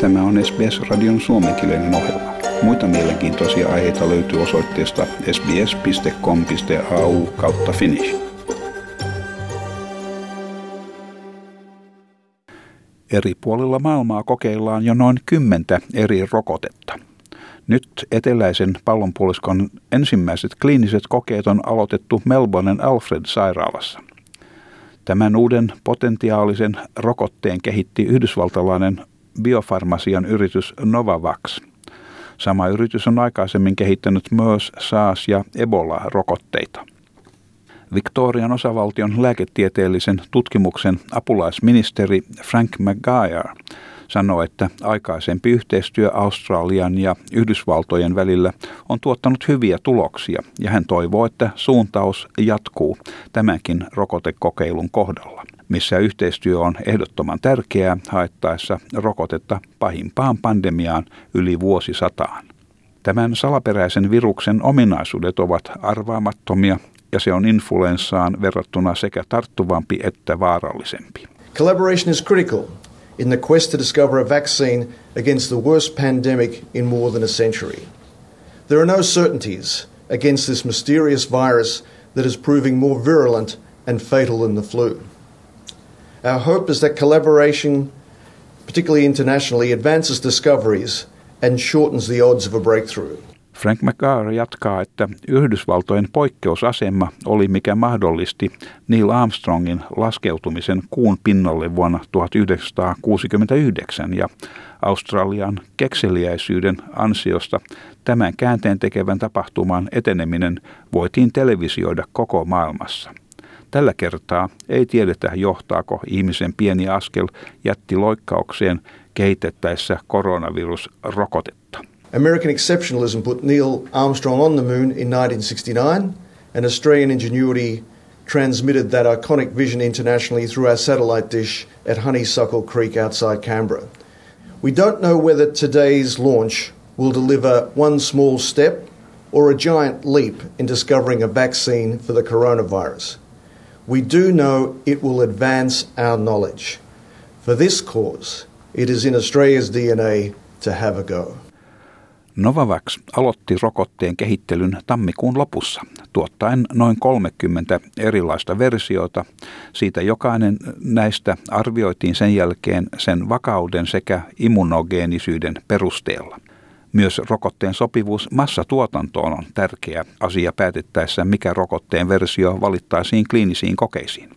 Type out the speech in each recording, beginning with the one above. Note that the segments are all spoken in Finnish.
Tämä on SBS-radion suomenkielinen ohjelma. Muita mielenkiintoisia aiheita löytyy osoitteesta sbs.com.au kautta finnish. Eri puolilla maailmaa kokeillaan jo noin kymmentä eri rokotetta. Nyt eteläisen pallonpuoliskon ensimmäiset kliiniset kokeet on aloitettu Melbournen Alfred-sairaalassa. Tämän uuden potentiaalisen rokotteen kehitti yhdysvaltalainen biofarmasian yritys Novavax. Sama yritys on aikaisemmin kehittänyt myös SARS- ja Ebola-rokotteita. Victorian osavaltion lääketieteellisen tutkimuksen apulaisministeri Frank McGuire sanoi, että aikaisempi yhteistyö Australian ja Yhdysvaltojen välillä on tuottanut hyviä tuloksia ja hän toivoo, että suuntaus jatkuu tämänkin rokotekokeilun kohdalla missä yhteistyö on ehdottoman tärkeää haettaessa rokotetta pahimpaan pandemiaan yli vuosisataan. Tämän salaperäisen viruksen ominaisuudet ovat arvaamattomia ja se on influenssaan verrattuna sekä tarttuvampi että vaarallisempi. Collaboration is critical in the quest to discover a vaccine against the worst pandemic in more than a century. There are no certainties against this mysterious virus that is proving more virulent and fatal than the flu. Our hope is that collaboration, particularly internationally, advances discoveries and shortens the odds of a breakthrough. Frank McGarr jatkaa, että Yhdysvaltojen poikkeusasema oli mikä mahdollisti Neil Armstrongin laskeutumisen kuun pinnalle vuonna 1969 ja Australian kekseliäisyyden ansiosta tämän käänteen tekevän tapahtuman eteneminen voitiin televisioida koko maailmassa. Tällä kertaa ei tiedetä, johtaako ihmisen pieni askel jättiloikkaukseen kehitettäessä koronavirusrokotetta. American exceptionalism put Neil Armstrong on the moon in 1969, and Australian ingenuity transmitted that iconic vision internationally through our satellite dish at Honeysuckle Creek outside Canberra. We don't know whether today's launch will deliver one small step or a giant leap in discovering a vaccine for the coronavirus. we do know it will advance our knowledge. For this cause, it is in Australia's DNA to have a go. Novavax aloitti rokotteen kehittelyn tammikuun lopussa, tuottaen noin 30 erilaista versiota. Siitä jokainen näistä arvioitiin sen jälkeen sen vakauden sekä immunogeenisyyden perusteella. Myös rokotteen sopivuus massatuotantoon on tärkeä asia päätettäessä, mikä rokotteen versio valittaisiin kliinisiin kokeisiin.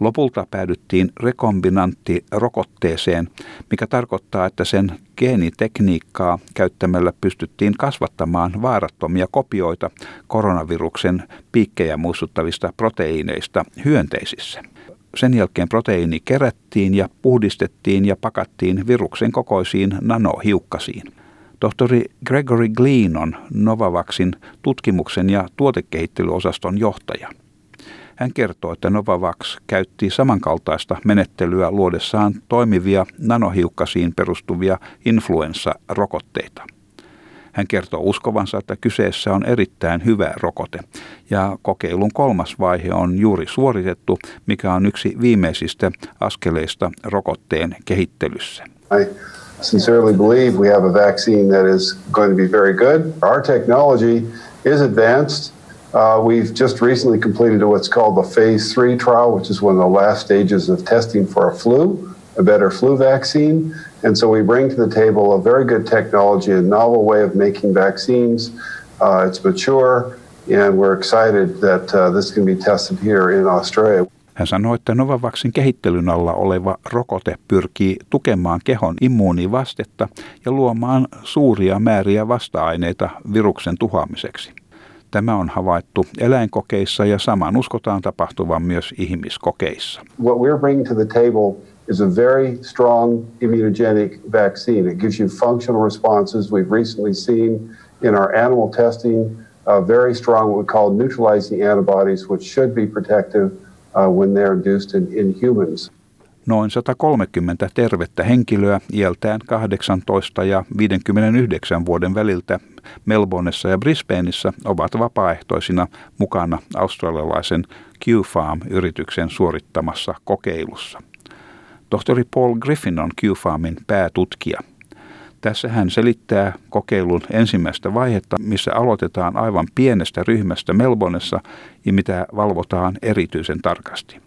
Lopulta päädyttiin rekombinanttirokotteeseen, mikä tarkoittaa, että sen geenitekniikkaa käyttämällä pystyttiin kasvattamaan vaarattomia kopioita koronaviruksen piikkejä muistuttavista proteiineista hyönteisissä. Sen jälkeen proteiini kerättiin ja puhdistettiin ja pakattiin viruksen kokoisiin nanohiukkasiin. Tohtori Gregory Glean on Novavaxin tutkimuksen ja tuotekehittelyosaston johtaja. Hän kertoo, että Novavax käytti samankaltaista menettelyä luodessaan toimivia nanohiukkasiin perustuvia influenssarokotteita. Hän kertoo uskovansa, että kyseessä on erittäin hyvä rokote ja kokeilun kolmas vaihe on juuri suoritettu, mikä on yksi viimeisistä askeleista rokotteen kehittelyssä. I sincerely believe we have a vaccine that is going to be very good. Our technology is advanced. Uh, we've just recently completed what's called the phase three trial, which is one of the last stages of testing for a flu, a better flu vaccine. And so we bring to the table a very good technology, a novel way of making vaccines. Uh, it's mature, and we're excited that uh, this can be tested here in Australia. Hän sanoi, että Novavaxin kehittelyn alla oleva rokote pyrkii tukemaan kehon immuunivastetta ja luomaan suuria määriä vasta-aineita viruksen tuhoamiseksi. Tämä on havaittu eläinkokeissa ja saman uskotaan tapahtuvan myös ihmiskokeissa. What we're bringing to the table is a very strong immunogenic vaccine. It gives you functional responses. We've recently seen in our animal testing uh, very strong what we call neutralizing antibodies, which should be protective uh, when they're induced in, in humans. Noin 130 tervettä henkilöä iältään 18 ja 59 vuoden väliltä Melbourneissa ja Brisbaneissa ovat vapaaehtoisina mukana australialaisen Q-Farm-yrityksen suorittamassa kokeilussa. Tohtori Paul Griffin on Q-Farmin päätutkija – Tässä hän selittää kokeilun ensimmäistä vaihetta, missä aloitetaan aivan pienestä ryhmästä Melbonessa ja mitä valvotaan erityisen tarkasti.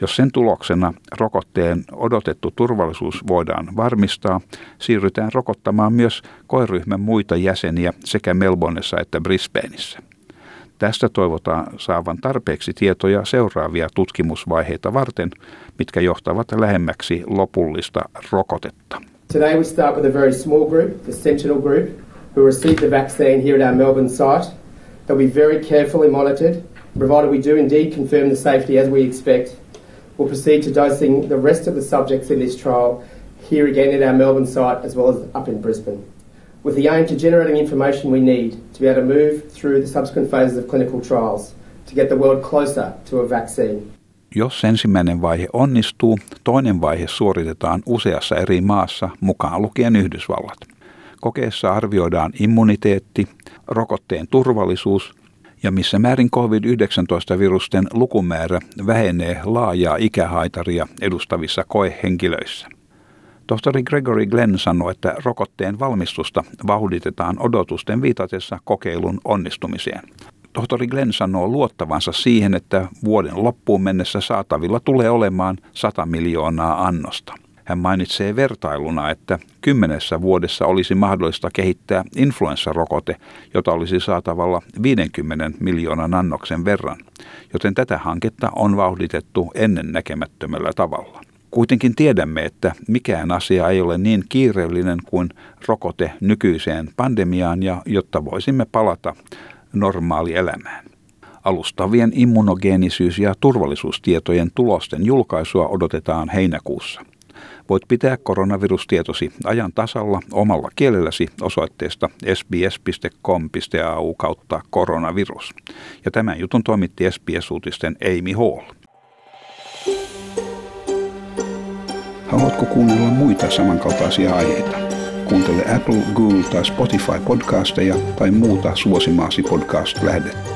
Jos sen tuloksena rokotteen odotettu turvallisuus voidaan varmistaa, siirrytään rokottamaan myös koiryhmän muita jäseniä sekä Melbourneissa että Brisbaneissa. Tästä toivotaan saavan tarpeeksi tietoja seuraavia tutkimusvaiheita varten, mitkä johtavat lähemmäksi lopullista rokotetta. Today we start with a very small group, the Sentinel group, who received the vaccine here at our Melbourne site. They'll be very carefully monitored. Provided we do indeed confirm the safety as we expect, we'll proceed to dosing the rest of the subjects in this trial here again at our Melbourne site as well as up in Brisbane, with the aim to generating information we need to be able to move through the subsequent phases of clinical trials to get the world closer to a vaccine. Jos ensimmäinen vaihe onnistuu, toinen vaihe suoritetaan useassa eri maassa, mukaan lukien Yhdysvallat. Kokeessa arvioidaan immuniteetti, rokotteen turvallisuus ja missä määrin COVID-19-virusten lukumäärä vähenee laajaa ikähaitaria edustavissa koehenkilöissä. Tohtori Gregory Glenn sanoi, että rokotteen valmistusta vauhditetaan odotusten viitatessa kokeilun onnistumiseen. Tohtori Glenn sanoo luottavansa siihen, että vuoden loppuun mennessä saatavilla tulee olemaan 100 miljoonaa annosta. Hän mainitsee vertailuna, että kymmenessä vuodessa olisi mahdollista kehittää influenssarokote, jota olisi saatavalla 50 miljoonan annoksen verran, joten tätä hanketta on vauhditettu ennen näkemättömällä tavalla. Kuitenkin tiedämme, että mikään asia ei ole niin kiireellinen kuin rokote nykyiseen pandemiaan ja jotta voisimme palata normaalielämään. Alustavien immunogeenisyys- ja turvallisuustietojen tulosten julkaisua odotetaan heinäkuussa. Voit pitää koronavirustietosi ajan tasalla omalla kielelläsi osoitteesta sbs.com.au kautta koronavirus. Ja tämän jutun toimitti SBS-uutisten Amy Hall. Haluatko kuunnella muita samankaltaisia aiheita? Kuuntele Apple, Google tai Spotify podcasteja tai muuta suosimaasi podcast-lähdettä.